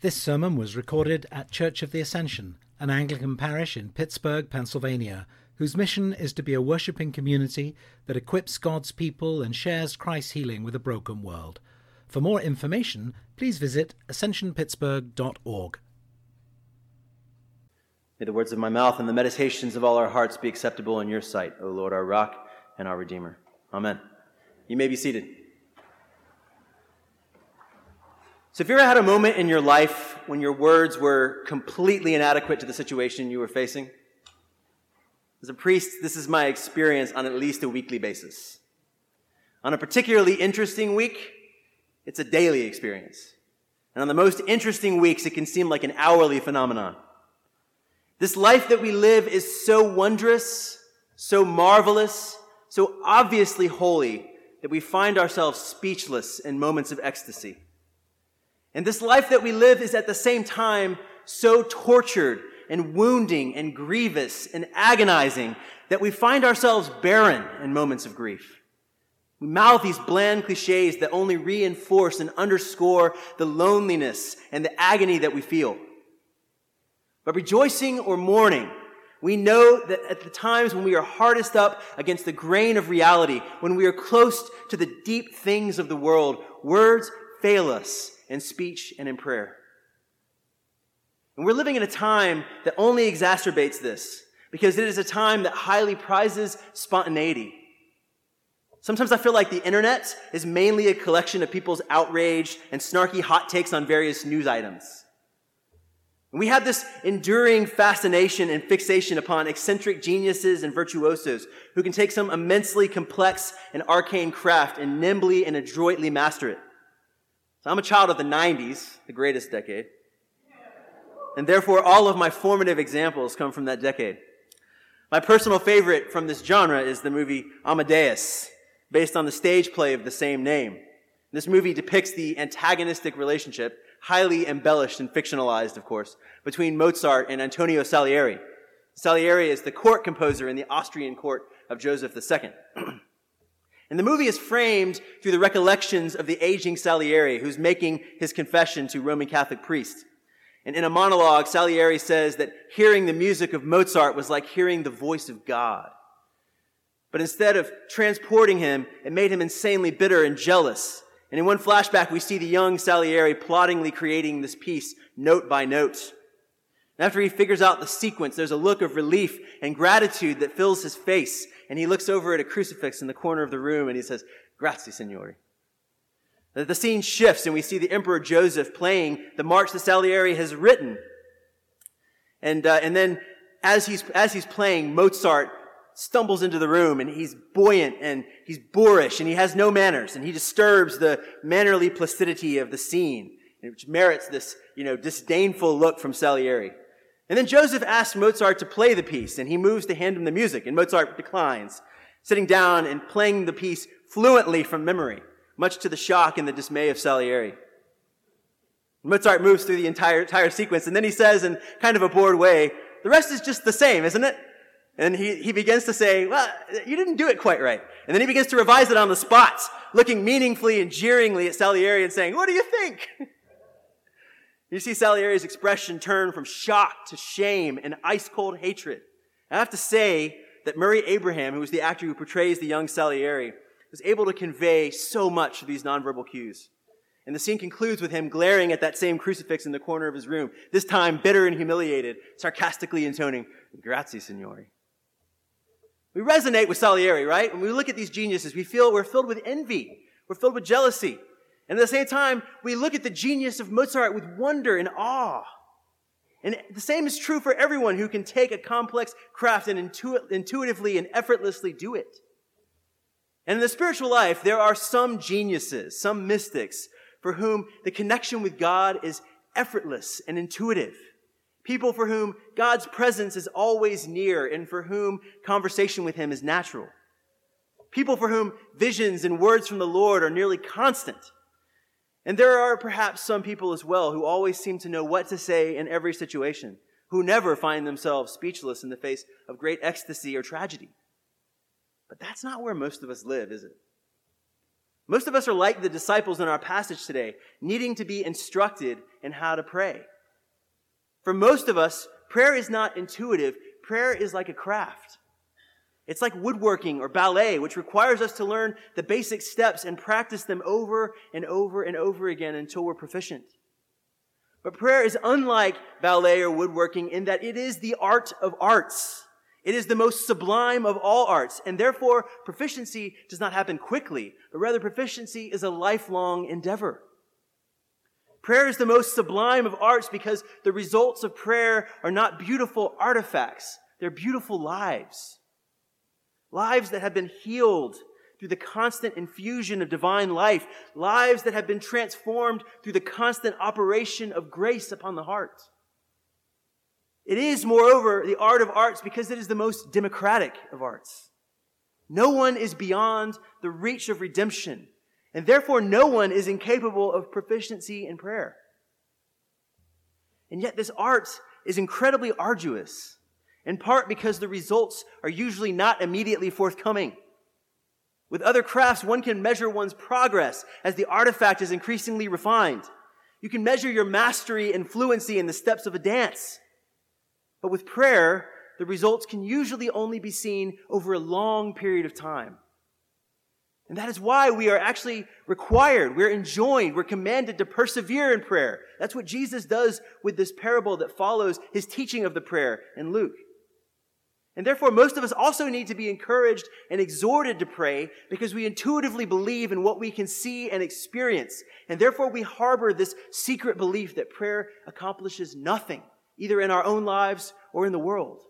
This sermon was recorded at Church of the Ascension, an Anglican parish in Pittsburgh, Pennsylvania, whose mission is to be a worshipping community that equips God's people and shares Christ's healing with a broken world. For more information, please visit ascensionpittsburgh.org. May the words of my mouth and the meditations of all our hearts be acceptable in your sight, O Lord, our rock and our redeemer. Amen. You may be seated. So, if you ever had a moment in your life when your words were completely inadequate to the situation you were facing, as a priest, this is my experience on at least a weekly basis. On a particularly interesting week, it's a daily experience. And on the most interesting weeks, it can seem like an hourly phenomenon. This life that we live is so wondrous, so marvelous, so obviously holy that we find ourselves speechless in moments of ecstasy. And this life that we live is at the same time so tortured and wounding and grievous and agonizing that we find ourselves barren in moments of grief. We mouth these bland cliches that only reinforce and underscore the loneliness and the agony that we feel. But rejoicing or mourning, we know that at the times when we are hardest up against the grain of reality, when we are close to the deep things of the world, words fail us in speech and in prayer. And we're living in a time that only exacerbates this because it is a time that highly prizes spontaneity. Sometimes I feel like the internet is mainly a collection of people's outraged and snarky hot takes on various news items. And we have this enduring fascination and fixation upon eccentric geniuses and virtuosos who can take some immensely complex and arcane craft and nimbly and adroitly master it. So I'm a child of the 90s, the greatest decade. And therefore, all of my formative examples come from that decade. My personal favorite from this genre is the movie Amadeus, based on the stage play of the same name. This movie depicts the antagonistic relationship, highly embellished and fictionalized, of course, between Mozart and Antonio Salieri. Salieri is the court composer in the Austrian court of Joseph II. and the movie is framed through the recollections of the aging Salieri, who's making his confession to Roman Catholic priests. And in a monologue, Salieri says that hearing the music of Mozart was like hearing the voice of God. But instead of transporting him, it made him insanely bitter and jealous. And in one flashback, we see the young Salieri ploddingly creating this piece note by note. And after he figures out the sequence, there's a look of relief and gratitude that fills his face. And he looks over at a crucifix in the corner of the room and he says, Grazie, Signore. The scene shifts and we see the Emperor Joseph playing the march that Salieri has written. And, uh, and then as he's, as he's playing, Mozart stumbles into the room and he's buoyant and he's boorish and he has no manners and he disturbs the mannerly placidity of the scene, which merits this, you know, disdainful look from Salieri. And then Joseph asks Mozart to play the piece and he moves to hand him the music and Mozart declines, sitting down and playing the piece fluently from memory much to the shock and the dismay of Salieri. Mozart moves through the entire, entire sequence, and then he says, in kind of a bored way, the rest is just the same, isn't it? And he, he begins to say, well, you didn't do it quite right. And then he begins to revise it on the spot, looking meaningfully and jeeringly at Salieri and saying, what do you think? you see Salieri's expression turn from shock to shame and ice cold hatred. I have to say that Murray Abraham, who was the actor who portrays the young Salieri, was able to convey so much of these nonverbal cues. And the scene concludes with him glaring at that same crucifix in the corner of his room, this time bitter and humiliated, sarcastically intoning, Grazie, Signore. We resonate with Salieri, right? When we look at these geniuses, we feel we're filled with envy. We're filled with jealousy. And at the same time, we look at the genius of Mozart with wonder and awe. And the same is true for everyone who can take a complex craft and intu- intuitively and effortlessly do it. And in the spiritual life, there are some geniuses, some mystics, for whom the connection with God is effortless and intuitive. People for whom God's presence is always near and for whom conversation with Him is natural. People for whom visions and words from the Lord are nearly constant. And there are perhaps some people as well who always seem to know what to say in every situation, who never find themselves speechless in the face of great ecstasy or tragedy. But that's not where most of us live, is it? Most of us are like the disciples in our passage today, needing to be instructed in how to pray. For most of us, prayer is not intuitive. Prayer is like a craft. It's like woodworking or ballet, which requires us to learn the basic steps and practice them over and over and over again until we're proficient. But prayer is unlike ballet or woodworking in that it is the art of arts. It is the most sublime of all arts, and therefore proficiency does not happen quickly, but rather proficiency is a lifelong endeavor. Prayer is the most sublime of arts because the results of prayer are not beautiful artifacts, they're beautiful lives. Lives that have been healed through the constant infusion of divine life, lives that have been transformed through the constant operation of grace upon the heart. It is, moreover, the art of arts because it is the most democratic of arts. No one is beyond the reach of redemption, and therefore no one is incapable of proficiency in prayer. And yet this art is incredibly arduous, in part because the results are usually not immediately forthcoming. With other crafts, one can measure one's progress as the artifact is increasingly refined. You can measure your mastery and fluency in the steps of a dance. But with prayer, the results can usually only be seen over a long period of time. And that is why we are actually required, we're enjoined, we're commanded to persevere in prayer. That's what Jesus does with this parable that follows his teaching of the prayer in Luke. And therefore, most of us also need to be encouraged and exhorted to pray because we intuitively believe in what we can see and experience. And therefore, we harbor this secret belief that prayer accomplishes nothing, either in our own lives or in the world.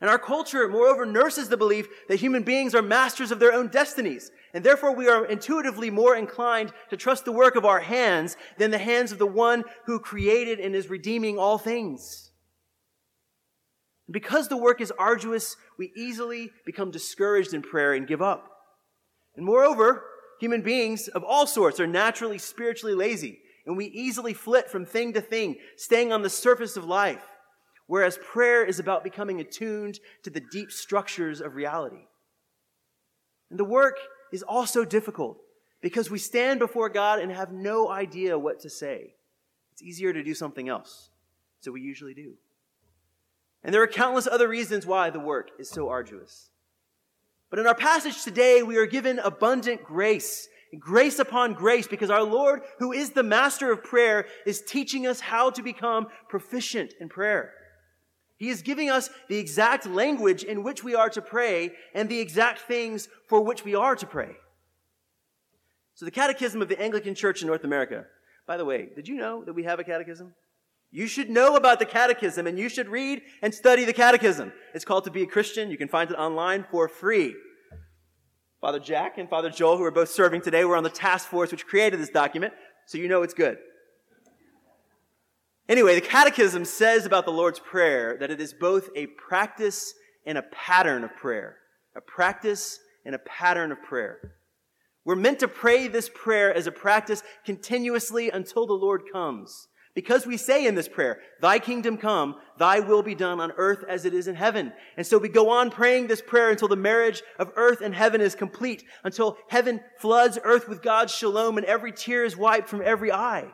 And our culture, moreover, nurses the belief that human beings are masters of their own destinies. And therefore, we are intuitively more inclined to trust the work of our hands than the hands of the one who created and is redeeming all things. Because the work is arduous, we easily become discouraged in prayer and give up. And moreover, human beings of all sorts are naturally spiritually lazy, and we easily flit from thing to thing, staying on the surface of life, whereas prayer is about becoming attuned to the deep structures of reality. And the work is also difficult because we stand before God and have no idea what to say. It's easier to do something else, so we usually do. And there are countless other reasons why the work is so arduous. But in our passage today, we are given abundant grace, grace upon grace, because our Lord, who is the master of prayer, is teaching us how to become proficient in prayer. He is giving us the exact language in which we are to pray and the exact things for which we are to pray. So the Catechism of the Anglican Church in North America. By the way, did you know that we have a catechism? You should know about the catechism and you should read and study the catechism. It's called To Be a Christian. You can find it online for free. Father Jack and Father Joel, who are both serving today, were on the task force which created this document, so you know it's good. Anyway, the catechism says about the Lord's Prayer that it is both a practice and a pattern of prayer. A practice and a pattern of prayer. We're meant to pray this prayer as a practice continuously until the Lord comes. Because we say in this prayer, Thy kingdom come, Thy will be done on earth as it is in heaven. And so we go on praying this prayer until the marriage of earth and heaven is complete, until heaven floods earth with God's shalom and every tear is wiped from every eye.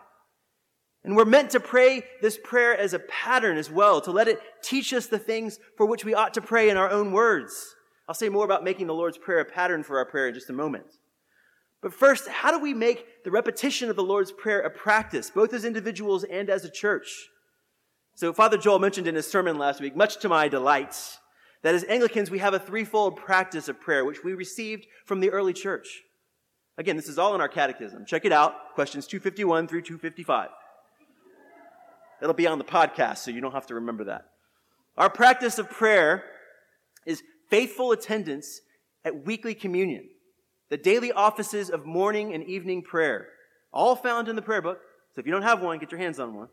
And we're meant to pray this prayer as a pattern as well, to let it teach us the things for which we ought to pray in our own words. I'll say more about making the Lord's Prayer a pattern for our prayer in just a moment. But first, how do we make the repetition of the Lord's Prayer a practice, both as individuals and as a church? So, Father Joel mentioned in his sermon last week, much to my delight, that as Anglicans, we have a threefold practice of prayer, which we received from the early church. Again, this is all in our catechism. Check it out, questions 251 through 255. It'll be on the podcast, so you don't have to remember that. Our practice of prayer is faithful attendance at weekly communion the daily offices of morning and evening prayer, all found in the prayer book. So if you don't have one, get your hands on one.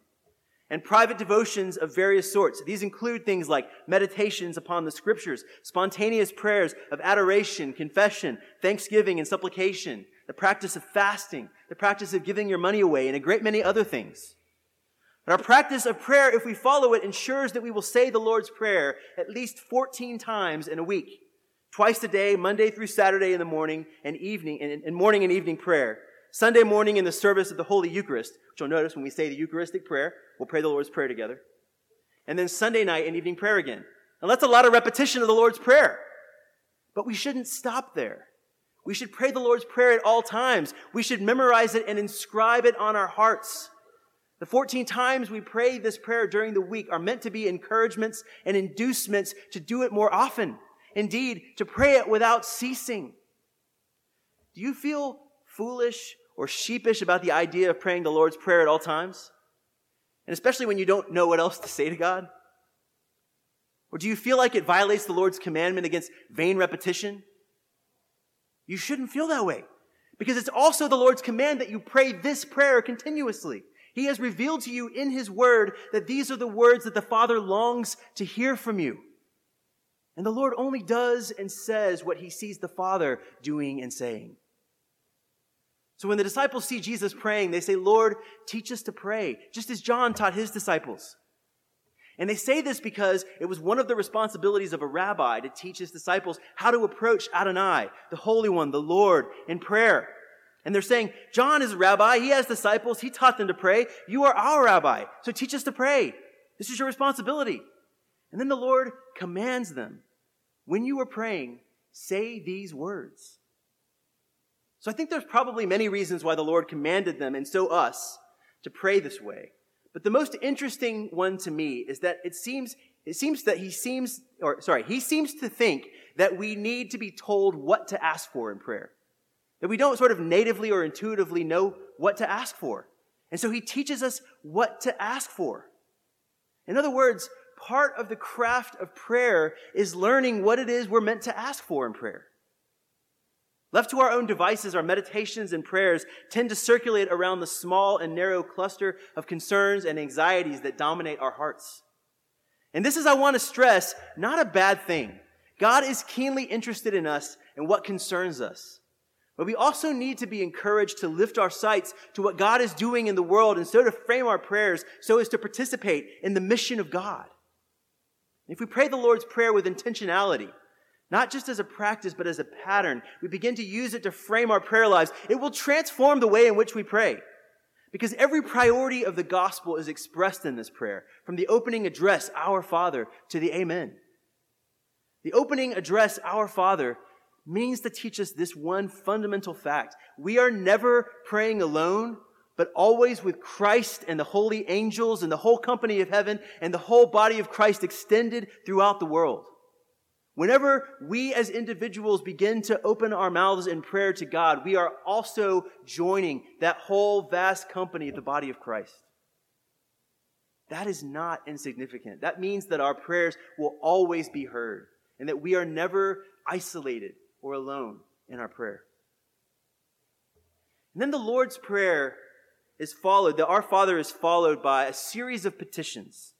And private devotions of various sorts. These include things like meditations upon the scriptures, spontaneous prayers of adoration, confession, thanksgiving, and supplication, the practice of fasting, the practice of giving your money away, and a great many other things. But our practice of prayer, if we follow it, ensures that we will say the Lord's Prayer at least 14 times in a week. Twice a day, Monday through Saturday in the morning and evening, and, morning and evening prayer. Sunday morning in the service of the Holy Eucharist, which you'll notice when we say the Eucharistic prayer, we'll pray the Lord's Prayer together. And then Sunday night and evening prayer again. Now that's a lot of repetition of the Lord's Prayer. But we shouldn't stop there. We should pray the Lord's Prayer at all times. We should memorize it and inscribe it on our hearts. The 14 times we pray this prayer during the week are meant to be encouragements and inducements to do it more often. Indeed, to pray it without ceasing. Do you feel foolish or sheepish about the idea of praying the Lord's Prayer at all times? And especially when you don't know what else to say to God? Or do you feel like it violates the Lord's commandment against vain repetition? You shouldn't feel that way because it's also the Lord's command that you pray this prayer continuously. He has revealed to you in His Word that these are the words that the Father longs to hear from you. And the Lord only does and says what He sees the Father doing and saying. So when the disciples see Jesus praying, they say, Lord, teach us to pray, just as John taught his disciples. And they say this because it was one of the responsibilities of a rabbi to teach his disciples how to approach Adonai, the Holy One, the Lord, in prayer. And they're saying, John is a rabbi. He has disciples. He taught them to pray. You are our rabbi. So teach us to pray. This is your responsibility. And then the Lord commands them, when you are praying, say these words. So I think there's probably many reasons why the Lord commanded them, and so us, to pray this way. But the most interesting one to me is that it seems, it seems that he seems, or sorry, he seems to think that we need to be told what to ask for in prayer. That we don't sort of natively or intuitively know what to ask for. And so he teaches us what to ask for. In other words, part of the craft of prayer is learning what it is we're meant to ask for in prayer. Left to our own devices, our meditations and prayers tend to circulate around the small and narrow cluster of concerns and anxieties that dominate our hearts. And this is, I want to stress, not a bad thing. God is keenly interested in us and what concerns us. But we also need to be encouraged to lift our sights to what God is doing in the world and so to frame our prayers so as to participate in the mission of God. If we pray the Lord's Prayer with intentionality, not just as a practice, but as a pattern. We begin to use it to frame our prayer lives. It will transform the way in which we pray. Because every priority of the gospel is expressed in this prayer, from the opening address, Our Father, to the Amen. The opening address, Our Father, means to teach us this one fundamental fact. We are never praying alone, but always with Christ and the holy angels and the whole company of heaven and the whole body of Christ extended throughout the world. Whenever we as individuals begin to open our mouths in prayer to God, we are also joining that whole vast company of the body of Christ. That is not insignificant. That means that our prayers will always be heard and that we are never isolated or alone in our prayer. And then the Lord's Prayer is followed, that our Father is followed by a series of petitions.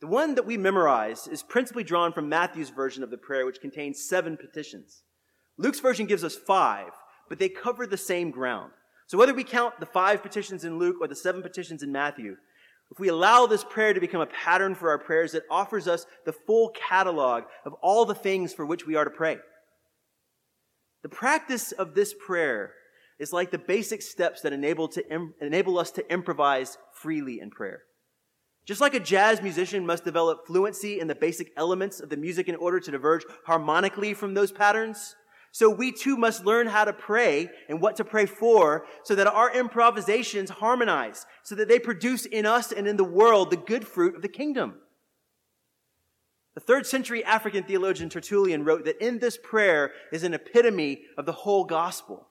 The one that we memorize is principally drawn from Matthew's version of the prayer, which contains seven petitions. Luke's version gives us five, but they cover the same ground. So whether we count the five petitions in Luke or the seven petitions in Matthew, if we allow this prayer to become a pattern for our prayers, it offers us the full catalog of all the things for which we are to pray. The practice of this prayer is like the basic steps that enable, to Im- enable us to improvise freely in prayer. Just like a jazz musician must develop fluency in the basic elements of the music in order to diverge harmonically from those patterns, so we too must learn how to pray and what to pray for so that our improvisations harmonize, so that they produce in us and in the world the good fruit of the kingdom. The third century African theologian Tertullian wrote that in this prayer is an epitome of the whole gospel.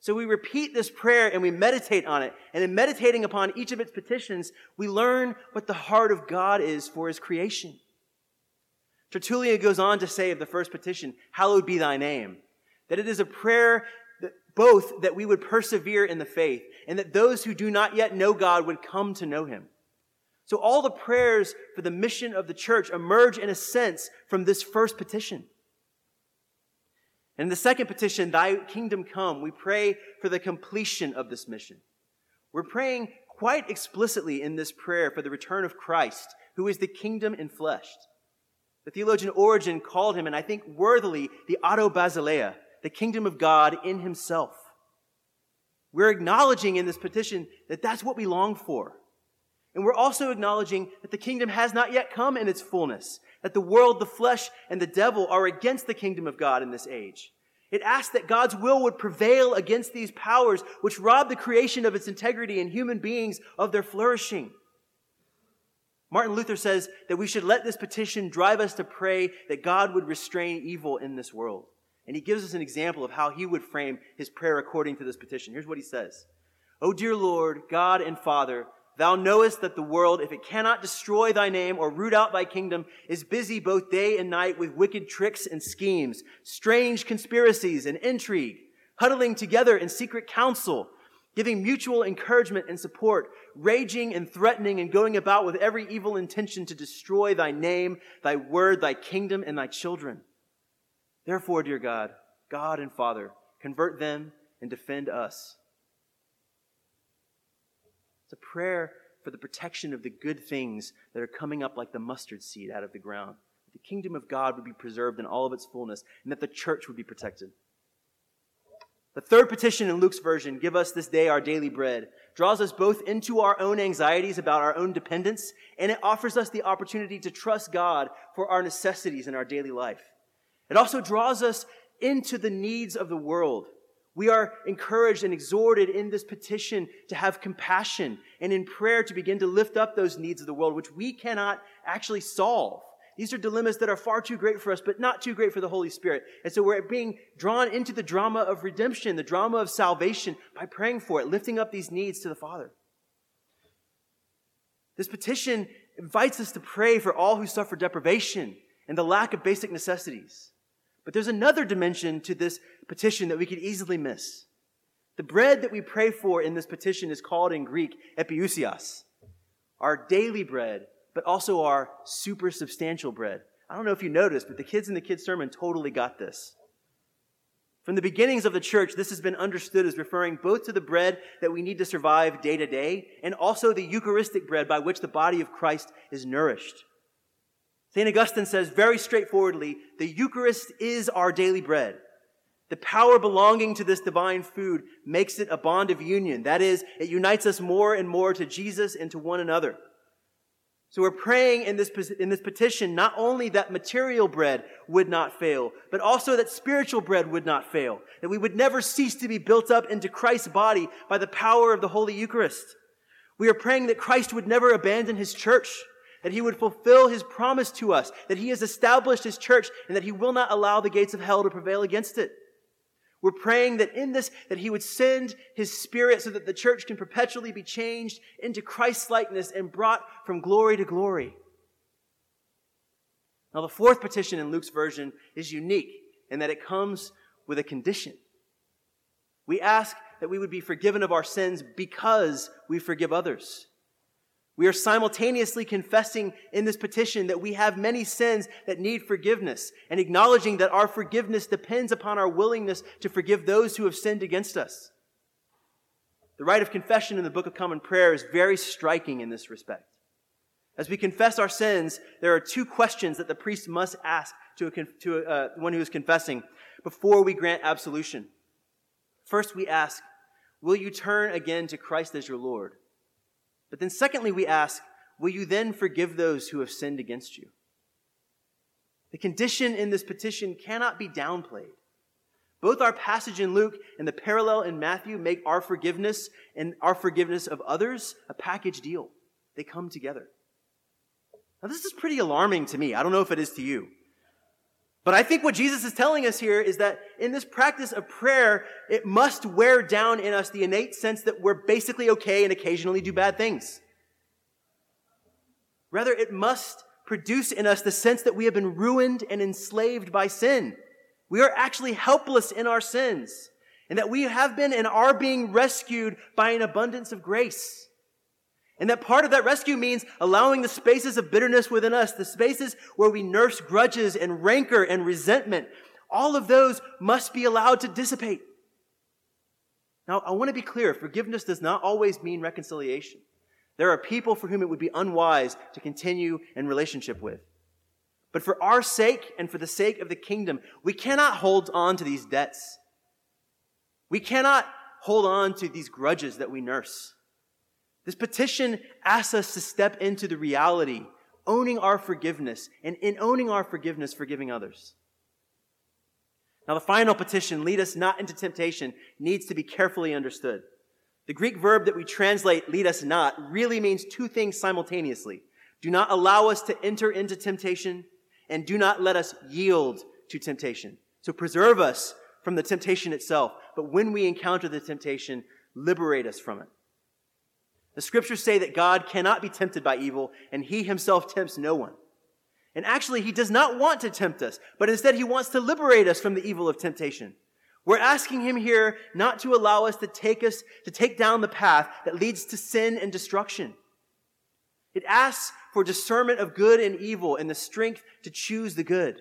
So we repeat this prayer and we meditate on it. And in meditating upon each of its petitions, we learn what the heart of God is for his creation. Tertullian goes on to say of the first petition, Hallowed be thy name, that it is a prayer that both that we would persevere in the faith and that those who do not yet know God would come to know him. So all the prayers for the mission of the church emerge in a sense from this first petition. And in the second petition, Thy kingdom come, we pray for the completion of this mission. We're praying quite explicitly in this prayer for the return of Christ, who is the kingdom enfleshed. The theologian Origen called him, and I think worthily, the Auto Basileia, the kingdom of God in himself. We're acknowledging in this petition that that's what we long for. And we're also acknowledging that the kingdom has not yet come in its fullness, that the world, the flesh, and the devil are against the kingdom of God in this age. It asks that God's will would prevail against these powers which rob the creation of its integrity and human beings of their flourishing. Martin Luther says that we should let this petition drive us to pray that God would restrain evil in this world. And he gives us an example of how he would frame his prayer according to this petition. Here's what he says. O dear Lord, God and Father, thou knowest that the world, if it cannot destroy thy name or root out thy kingdom, is busy both day and night with wicked tricks and schemes, strange conspiracies and intrigue, huddling together in secret council, giving mutual encouragement and support, raging and threatening and going about with every evil intention to destroy thy name, thy word, thy kingdom, and thy children. Therefore, dear God, God and Father, convert them and defend us. It's a prayer for the protection of the good things that are coming up like the mustard seed out of the ground. That the kingdom of God would be preserved in all of its fullness, and that the church would be protected. The third petition in Luke's version, give us this day our daily bread, draws us both into our own anxieties about our own dependence, and it offers us the opportunity to trust God for our necessities in our daily life. It also draws us into the needs of the world. We are encouraged and exhorted in this petition to have compassion and in prayer to begin to lift up those needs of the world, which we cannot actually solve. These are dilemmas that are far too great for us, but not too great for the Holy Spirit. And so we're being drawn into the drama of redemption, the drama of salvation by praying for it, lifting up these needs to the Father. This petition invites us to pray for all who suffer deprivation and the lack of basic necessities. But there's another dimension to this petition that we could easily miss. The bread that we pray for in this petition is called in Greek epiousios, our daily bread, but also our super substantial bread. I don't know if you noticed, but the kids in the kids' sermon totally got this. From the beginnings of the church, this has been understood as referring both to the bread that we need to survive day to day and also the Eucharistic bread by which the body of Christ is nourished. St. Augustine says very straightforwardly the Eucharist is our daily bread. The power belonging to this divine food makes it a bond of union. That is, it unites us more and more to Jesus and to one another. So we're praying in this, in this petition not only that material bread would not fail, but also that spiritual bread would not fail. That we would never cease to be built up into Christ's body by the power of the Holy Eucharist. We are praying that Christ would never abandon his church that he would fulfill his promise to us, that he has established his church, and that he will not allow the gates of hell to prevail against it. We're praying that in this, that he would send his spirit so that the church can perpetually be changed into Christ's likeness and brought from glory to glory. Now, the fourth petition in Luke's version is unique in that it comes with a condition. We ask that we would be forgiven of our sins because we forgive others. We are simultaneously confessing in this petition that we have many sins that need forgiveness and acknowledging that our forgiveness depends upon our willingness to forgive those who have sinned against us. The rite of confession in the Book of Common Prayer is very striking in this respect. As we confess our sins, there are two questions that the priest must ask to, a, to a, uh, one who is confessing before we grant absolution. First, we ask, Will you turn again to Christ as your Lord? But then, secondly, we ask, will you then forgive those who have sinned against you? The condition in this petition cannot be downplayed. Both our passage in Luke and the parallel in Matthew make our forgiveness and our forgiveness of others a package deal. They come together. Now, this is pretty alarming to me. I don't know if it is to you. But I think what Jesus is telling us here is that in this practice of prayer, it must wear down in us the innate sense that we're basically okay and occasionally do bad things. Rather, it must produce in us the sense that we have been ruined and enslaved by sin. We are actually helpless in our sins, and that we have been and are being rescued by an abundance of grace. And that part of that rescue means allowing the spaces of bitterness within us, the spaces where we nurse grudges and rancor and resentment, all of those must be allowed to dissipate. Now, I want to be clear forgiveness does not always mean reconciliation. There are people for whom it would be unwise to continue in relationship with. But for our sake and for the sake of the kingdom, we cannot hold on to these debts. We cannot hold on to these grudges that we nurse. This petition asks us to step into the reality, owning our forgiveness, and in owning our forgiveness, forgiving others. Now, the final petition, lead us not into temptation, needs to be carefully understood. The Greek verb that we translate lead us not really means two things simultaneously. Do not allow us to enter into temptation, and do not let us yield to temptation. So preserve us from the temptation itself, but when we encounter the temptation, liberate us from it. The scriptures say that God cannot be tempted by evil, and he himself tempts no one. And actually, he does not want to tempt us, but instead he wants to liberate us from the evil of temptation. We're asking him here not to allow us to take us, to take down the path that leads to sin and destruction. It asks for discernment of good and evil and the strength to choose the good.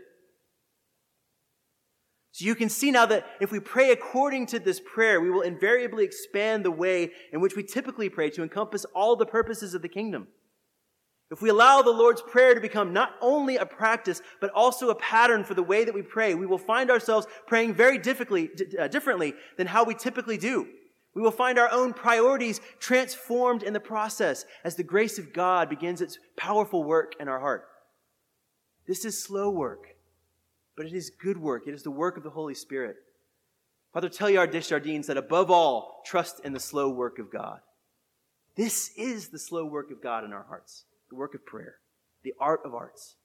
So you can see now that if we pray according to this prayer, we will invariably expand the way in which we typically pray to encompass all the purposes of the kingdom. If we allow the Lord's Prayer to become not only a practice, but also a pattern for the way that we pray, we will find ourselves praying very uh, differently than how we typically do. We will find our own priorities transformed in the process as the grace of God begins its powerful work in our heart. This is slow work, but it is good work. It is the work of the Holy Spirit. Father Teilhard de Chardin said, above all, trust in the slow work of God. This is the slow work of God in our hearts the work of prayer, the art of arts.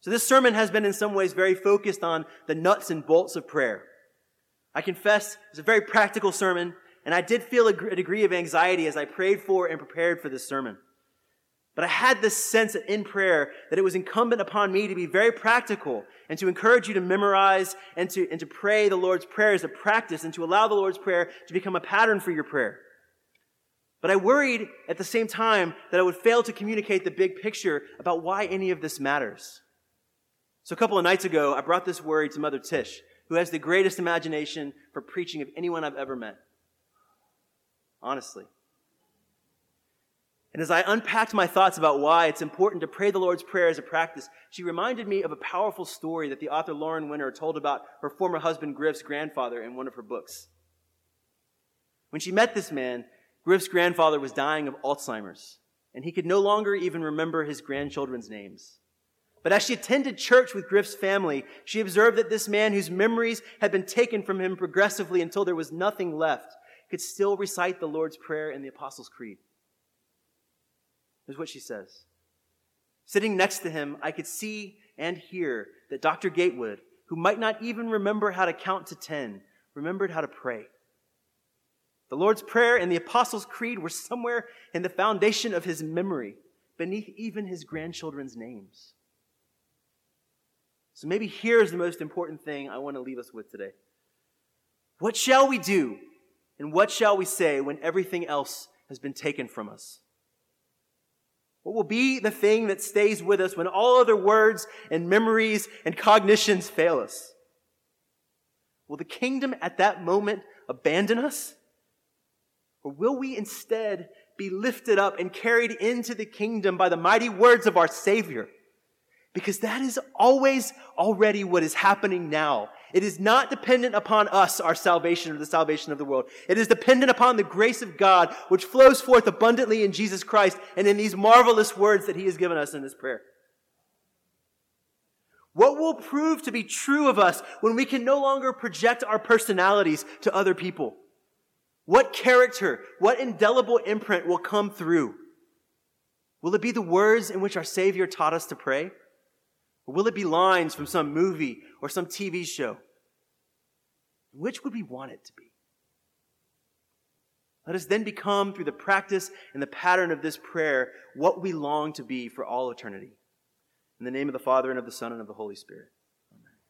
So this sermon has been in some ways very focused on the nuts and bolts of prayer. I confess it's a very practical sermon, and I did feel a degree of anxiety as I prayed for and prepared for this sermon. But I had this sense in prayer that it was incumbent upon me to be very practical and to encourage you to memorize and to, and to pray the Lord's Prayer as a practice and to allow the Lord's Prayer to become a pattern for your prayer. But I worried at the same time that I would fail to communicate the big picture about why any of this matters. So a couple of nights ago, I brought this worry to Mother Tish, who has the greatest imagination for preaching of anyone I've ever met. Honestly. And as I unpacked my thoughts about why it's important to pray the Lord's Prayer as a practice, she reminded me of a powerful story that the author Lauren Winner told about her former husband Griff's grandfather in one of her books. When she met this man, Griff's grandfather was dying of Alzheimer's, and he could no longer even remember his grandchildren's names. But as she attended church with Griff's family, she observed that this man, whose memories had been taken from him progressively until there was nothing left, could still recite the Lord's Prayer and the Apostles' Creed. Here's what she says Sitting next to him, I could see and hear that Dr. Gatewood, who might not even remember how to count to ten, remembered how to pray. The Lord's Prayer and the Apostles' Creed were somewhere in the foundation of his memory, beneath even his grandchildren's names. So maybe here's the most important thing I want to leave us with today. What shall we do and what shall we say when everything else has been taken from us? What will be the thing that stays with us when all other words and memories and cognitions fail us? Will the kingdom at that moment abandon us? Or will we instead be lifted up and carried into the kingdom by the mighty words of our Savior? Because that is always already what is happening now. It is not dependent upon us, our salvation, or the salvation of the world. It is dependent upon the grace of God, which flows forth abundantly in Jesus Christ and in these marvelous words that He has given us in this prayer. What will prove to be true of us when we can no longer project our personalities to other people? What character, what indelible imprint will come through? Will it be the words in which our Savior taught us to pray? Or will it be lines from some movie or some TV show? Which would we want it to be? Let us then become, through the practice and the pattern of this prayer, what we long to be for all eternity. In the name of the Father, and of the Son, and of the Holy Spirit.